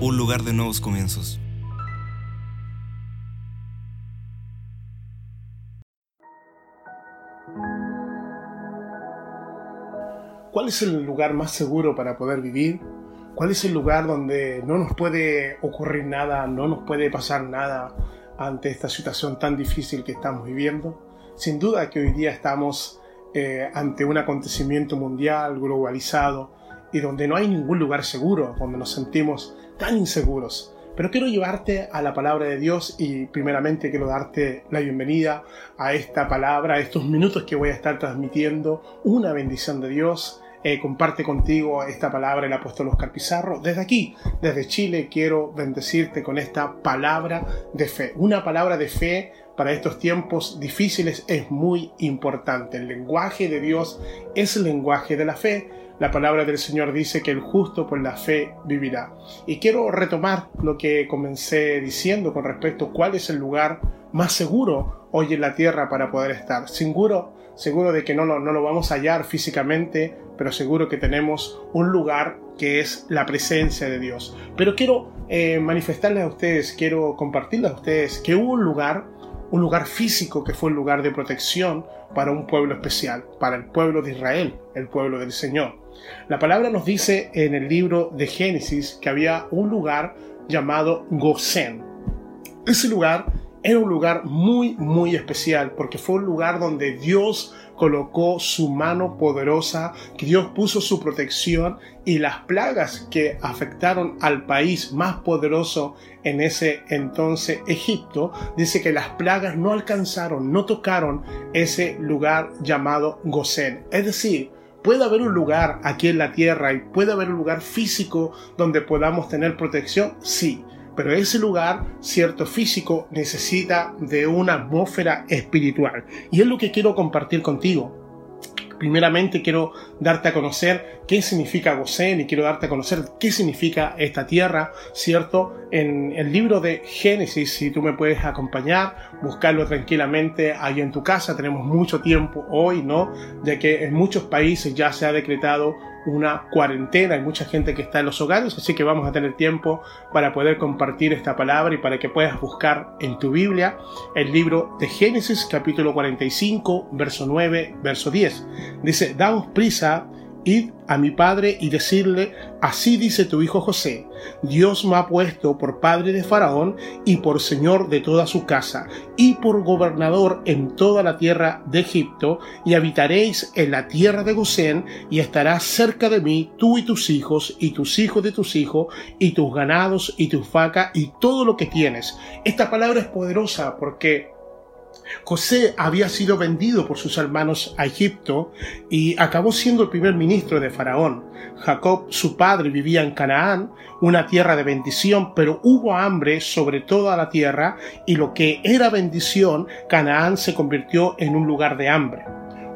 un lugar de nuevos comienzos. ¿Cuál es el lugar más seguro para poder vivir? ¿Cuál es el lugar donde no nos puede ocurrir nada, no nos puede pasar nada ante esta situación tan difícil que estamos viviendo? Sin duda que hoy día estamos eh, ante un acontecimiento mundial, globalizado, y donde no hay ningún lugar seguro, donde nos sentimos tan inseguros. Pero quiero llevarte a la palabra de Dios y primeramente quiero darte la bienvenida a esta palabra, a estos minutos que voy a estar transmitiendo, una bendición de Dios. Eh, comparte contigo esta palabra el apóstol Oscar Pizarro. Desde aquí, desde Chile, quiero bendecirte con esta palabra de fe. Una palabra de fe para estos tiempos difíciles es muy importante. El lenguaje de Dios es el lenguaje de la fe. La palabra del Señor dice que el justo por la fe vivirá. Y quiero retomar lo que comencé diciendo con respecto a cuál es el lugar más seguro hoy en la tierra para poder estar. Seguro, seguro de que no, no, lo vamos a hallar físicamente, pero seguro que tenemos un lugar que es la presencia de Dios. Pero quiero eh, manifestarles a ustedes, quiero compartirles a ustedes que hubo un lugar, un lugar físico que fue un lugar de protección para un pueblo especial, para el pueblo de Israel, el pueblo del Señor. La palabra nos dice en el libro de Génesis que había un lugar llamado Gosén. Ese lugar era un lugar muy, muy especial porque fue un lugar donde Dios colocó su mano poderosa, que Dios puso su protección y las plagas que afectaron al país más poderoso en ese entonces Egipto, dice que las plagas no alcanzaron, no tocaron ese lugar llamado Gosén. Es decir, puede haber un lugar aquí en la tierra y puede haber un lugar físico donde podamos tener protección, sí, pero ese lugar, cierto físico, necesita de una atmósfera espiritual. Y es lo que quiero compartir contigo. Primeramente quiero darte a conocer qué significa Gosén y quiero darte a conocer qué significa esta tierra, ¿cierto? En el libro de Génesis, si tú me puedes acompañar, buscarlo tranquilamente ahí en tu casa, tenemos mucho tiempo hoy, ¿no? Ya que en muchos países ya se ha decretado una cuarentena, hay mucha gente que está en los hogares, así que vamos a tener tiempo para poder compartir esta palabra y para que puedas buscar en tu Biblia el libro de Génesis capítulo 45, verso 9, verso 10. Dice, daos prisa Id a mi padre y decirle, así dice tu hijo José, Dios me ha puesto por padre de Faraón y por señor de toda su casa, y por gobernador en toda la tierra de Egipto, y habitaréis en la tierra de Gosén, y estarás cerca de mí tú y tus hijos, y tus hijos de tus hijos, y tus ganados, y tus vacas, y todo lo que tienes. Esta palabra es poderosa porque José había sido vendido por sus hermanos a Egipto y acabó siendo el primer ministro de Faraón. Jacob, su padre, vivía en Canaán, una tierra de bendición, pero hubo hambre sobre toda la tierra y lo que era bendición, Canaán se convirtió en un lugar de hambre.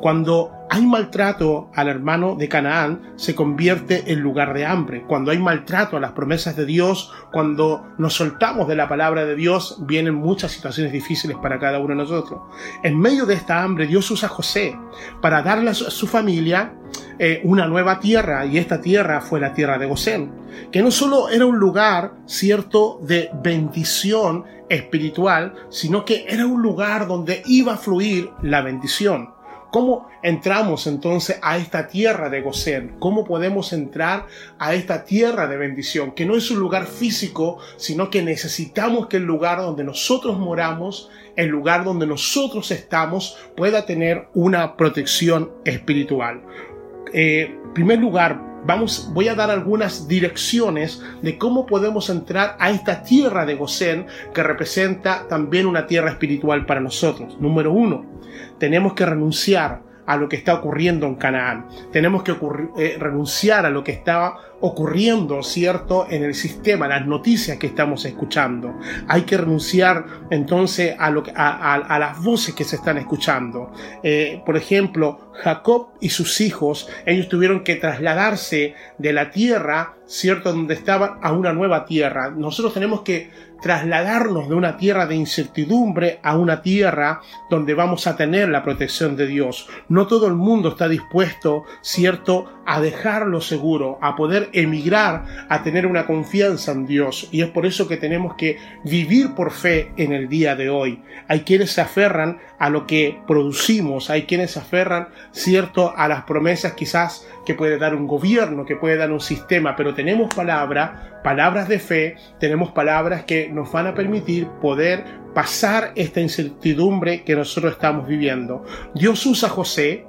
Cuando hay maltrato al hermano de Canaán, se convierte en lugar de hambre. Cuando hay maltrato a las promesas de Dios, cuando nos soltamos de la palabra de Dios, vienen muchas situaciones difíciles para cada uno de nosotros. En medio de esta hambre, Dios usa a José para darle a su familia eh, una nueva tierra, y esta tierra fue la tierra de Gosén, que no solo era un lugar, cierto, de bendición espiritual, sino que era un lugar donde iba a fluir la bendición. ¿Cómo entramos entonces a esta tierra de Gosén? ¿Cómo podemos entrar a esta tierra de bendición? Que no es un lugar físico, sino que necesitamos que el lugar donde nosotros moramos, el lugar donde nosotros estamos, pueda tener una protección espiritual. Eh, en primer lugar, vamos, voy a dar algunas direcciones de cómo podemos entrar a esta tierra de Gosén que representa también una tierra espiritual para nosotros. Número uno, tenemos que renunciar a lo que está ocurriendo en Canaán. Tenemos que eh, renunciar a lo que estaba ocurriendo, ¿cierto?, en el sistema, las noticias que estamos escuchando. Hay que renunciar entonces a, lo, a, las voces que se están escuchando. Eh, por ejemplo, Jacob y sus hijos, ellos tuvieron que trasladarse de la tierra, ¿cierto?, donde estaban a una nueva tierra. Nosotros tenemos que trasladarnos de una tierra de incertidumbre a una tierra donde vamos a tener la protección de Dios. No todo el mundo está dispuesto, cierto, a dejarlo seguro, a poder emigrar, a tener una confianza en Dios. Y es por eso que tenemos que vivir por fe en el día de hoy. Hay quienes se aferran a lo que producimos, hay quienes se aferran, cierto, a las promesas quizás que puede dar un gobierno, que puede dar un sistema, pero tenemos palabra, palabras de fe, tenemos palabras que nos van a permitir poder pasar esta incertidumbre que nosotros estamos viviendo. Dios usa a José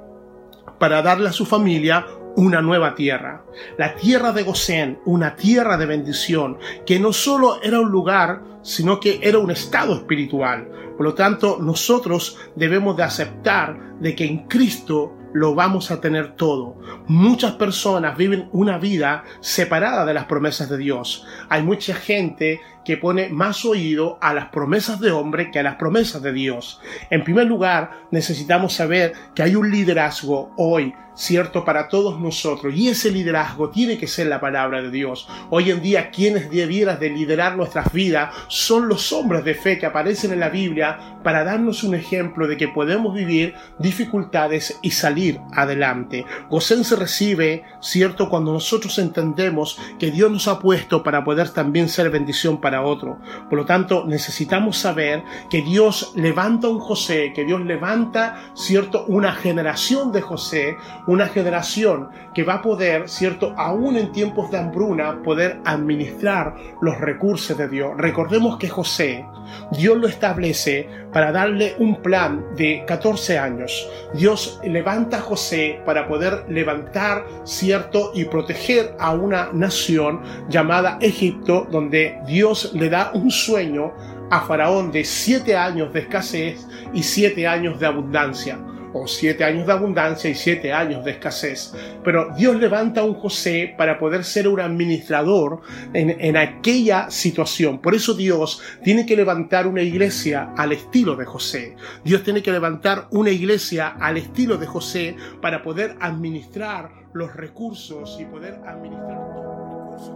para darle a su familia una nueva tierra. La tierra de Gosén, una tierra de bendición, que no solo era un lugar, sino que era un estado espiritual. Por lo tanto, nosotros debemos de aceptar de que en Cristo lo vamos a tener todo. Muchas personas viven una vida separada de las promesas de Dios. Hay mucha gente que pone más oído a las promesas de hombre que a las promesas de Dios. En primer lugar, necesitamos saber que hay un liderazgo hoy, cierto, para todos nosotros, y ese liderazgo tiene que ser la palabra de Dios. Hoy en día, quienes debieran de liderar nuestras vidas son los hombres de fe que aparecen en la Biblia para darnos un ejemplo de que podemos vivir dificultades y salir adelante. Gosén se recibe, cierto, cuando nosotros entendemos que Dios nos ha puesto para poder también ser bendición para otro. Por lo tanto, necesitamos saber que Dios levanta un José, que Dios levanta, cierto, una generación de José, una generación que va a poder, cierto, aún en tiempos de hambruna, poder administrar los recursos de Dios. Recordemos que José, Dios lo establece para darle un plan de 14 años. Dios levanta José para poder levantar, cierto, y proteger a una nación llamada Egipto, donde Dios le da un sueño a Faraón de siete años de escasez y siete años de abundancia o siete años de abundancia y siete años de escasez. Pero Dios levanta a un José para poder ser un administrador en, en, aquella situación. Por eso Dios tiene que levantar una iglesia al estilo de José. Dios tiene que levantar una iglesia al estilo de José para poder administrar los recursos y poder administrar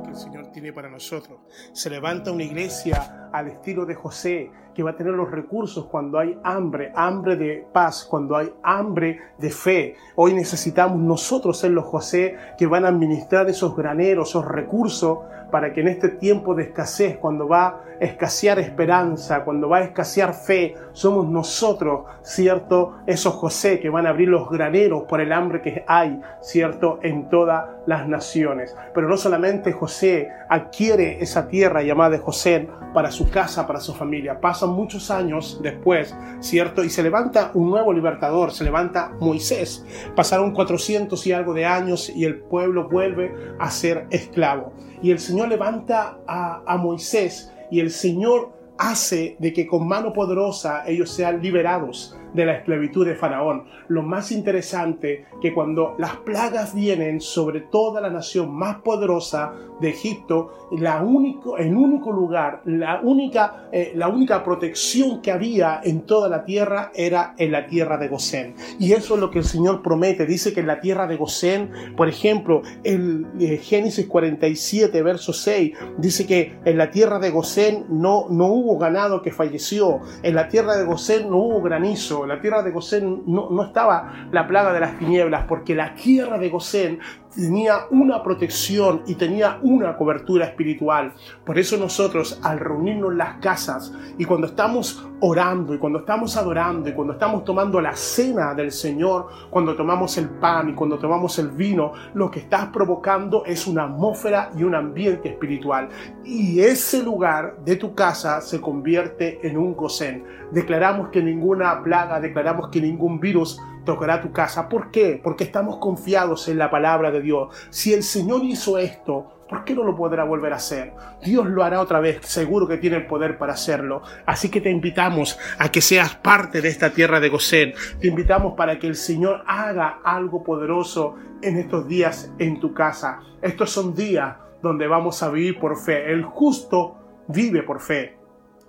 que el Señor tiene para nosotros. Se levanta una iglesia al estilo de José, que va a tener los recursos cuando hay hambre, hambre de paz, cuando hay hambre de fe. Hoy necesitamos nosotros ser los José que van a administrar esos graneros, esos recursos, para que en este tiempo de escasez, cuando va a escasear esperanza, cuando va a escasear fe, somos nosotros, ¿cierto? Esos José que van a abrir los graneros por el hambre que hay, ¿cierto? En todas las naciones. Pero no solamente José adquiere esa tierra llamada José para su casa, para su familia. Pasan muchos años después, ¿cierto? Y se levanta un nuevo libertador, se levanta Moisés. Pasaron 400 y algo de años y el pueblo vuelve a ser esclavo. Y el Señor levanta a, a Moisés y el Señor hace de que con mano poderosa ellos sean liberados de la esclavitud de Faraón. Lo más interesante que cuando las plagas vienen sobre toda la nación más poderosa de Egipto, la único, el único lugar, la única, eh, la única protección que había en toda la tierra era en la tierra de Gosén. Y eso es lo que el Señor promete. Dice que en la tierra de Gosén, por ejemplo, en eh, Génesis 47, verso 6, dice que en la tierra de Gosén no, no hubo ganado que falleció, en la tierra de Gosén no hubo granizo, la tierra de Gosén no, no estaba la plaga de las tinieblas, porque la tierra de Gosén tenía una protección y tenía una cobertura espiritual. Por eso nosotros al reunirnos en las casas y cuando estamos orando y cuando estamos adorando y cuando estamos tomando la cena del Señor, cuando tomamos el pan y cuando tomamos el vino, lo que estás provocando es una atmósfera y un ambiente espiritual. Y ese lugar de tu casa se convierte en un gosén. Declaramos que ninguna plaga, declaramos que ningún virus tocará tu casa. ¿Por qué? Porque estamos confiados en la palabra de Dios. Si el Señor hizo esto, ¿Por qué no lo podrá volver a hacer? Dios lo hará otra vez, seguro que tiene el poder para hacerlo. Así que te invitamos a que seas parte de esta tierra de Gosén. Te invitamos para que el Señor haga algo poderoso en estos días en tu casa. Estos son días donde vamos a vivir por fe. El justo vive por fe.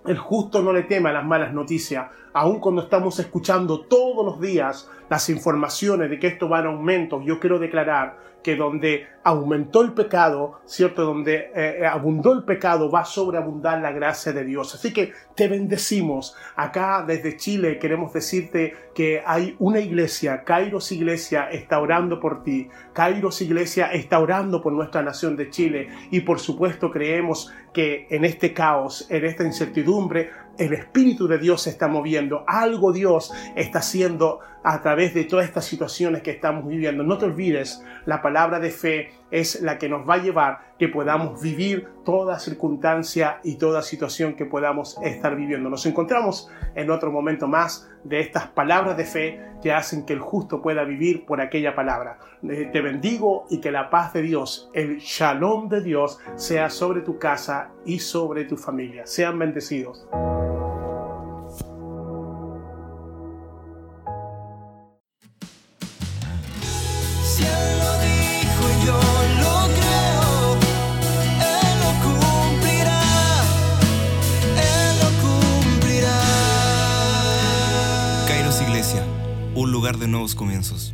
El justo no le teme a las malas noticias, aun cuando estamos escuchando todos los días las informaciones de que esto va en aumento. Yo quiero declarar que donde aumentó el pecado, ¿cierto? Donde eh, eh, abundó el pecado, va a sobreabundar la gracia de Dios. Así que te bendecimos. Acá desde Chile queremos decirte que hay una iglesia, Kairos Iglesia, está orando por ti. Kairos Iglesia está orando por nuestra nación de Chile. Y por supuesto creemos que en este caos, en esta incertidumbre, el Espíritu de Dios se está moviendo, algo Dios está haciendo a través de todas estas situaciones que estamos viviendo. No te olvides, la palabra de fe es la que nos va a llevar que podamos vivir toda circunstancia y toda situación que podamos estar viviendo. Nos encontramos en otro momento más de estas palabras de fe que hacen que el justo pueda vivir por aquella palabra. Eh, te bendigo y que la paz de Dios, el shalom de Dios, sea sobre tu casa y sobre tu familia. Sean bendecidos. Un lugar de nuevos comienzos.